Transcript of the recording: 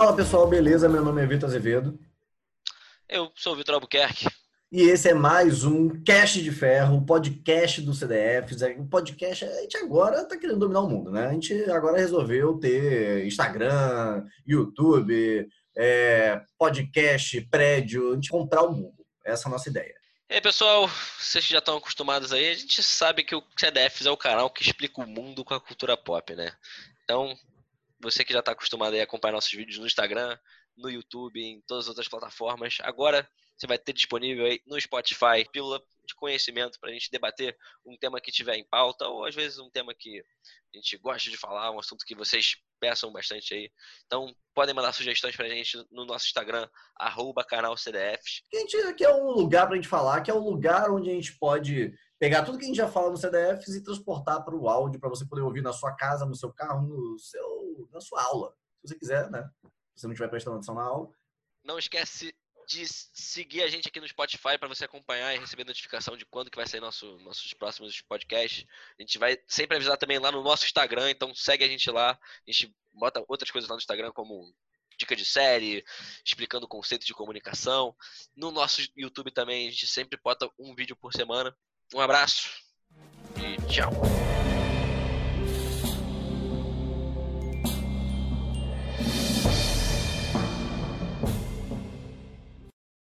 Fala pessoal, beleza? Meu nome é Vitor Azevedo. Eu sou o Vitor Albuquerque. E esse é mais um Cast de Ferro, o podcast do CDFs. O podcast, a gente agora tá querendo dominar o mundo, né? A gente agora resolveu ter Instagram, YouTube, é, podcast, prédio, a gente comprar o mundo. Essa é a nossa ideia. E aí, pessoal, vocês já estão acostumados aí, a gente sabe que o CDFs é o canal que explica o mundo com a cultura pop, né? Então, você que já está acostumado a acompanhar nossos vídeos no Instagram, no YouTube, em todas as outras plataformas, agora você vai ter disponível aí no Spotify pílula de conhecimento para a gente debater um tema que tiver em pauta ou às vezes um tema que a gente gosta de falar, um assunto que vocês peçam bastante aí. Então podem mandar sugestões para a gente no nosso Instagram, arroba canal CDFs. A gente aqui é um lugar para a gente falar, que é um lugar onde a gente pode pegar tudo que a gente já fala no CDFs e transportar para o áudio para você poder ouvir na sua casa, no seu carro, no seu, na sua aula. Se você quiser, né? Se você não estiver prestando atenção na aula. Não esquece de seguir a gente aqui no Spotify para você acompanhar e receber notificação de quando que vai sair nosso, nossos próximos podcasts. A gente vai sempre avisar também lá no nosso Instagram, então segue a gente lá. A gente bota outras coisas lá no Instagram, como dica de série, explicando o conceito de comunicação. No nosso YouTube também, a gente sempre bota um vídeo por semana. Um abraço e tchau.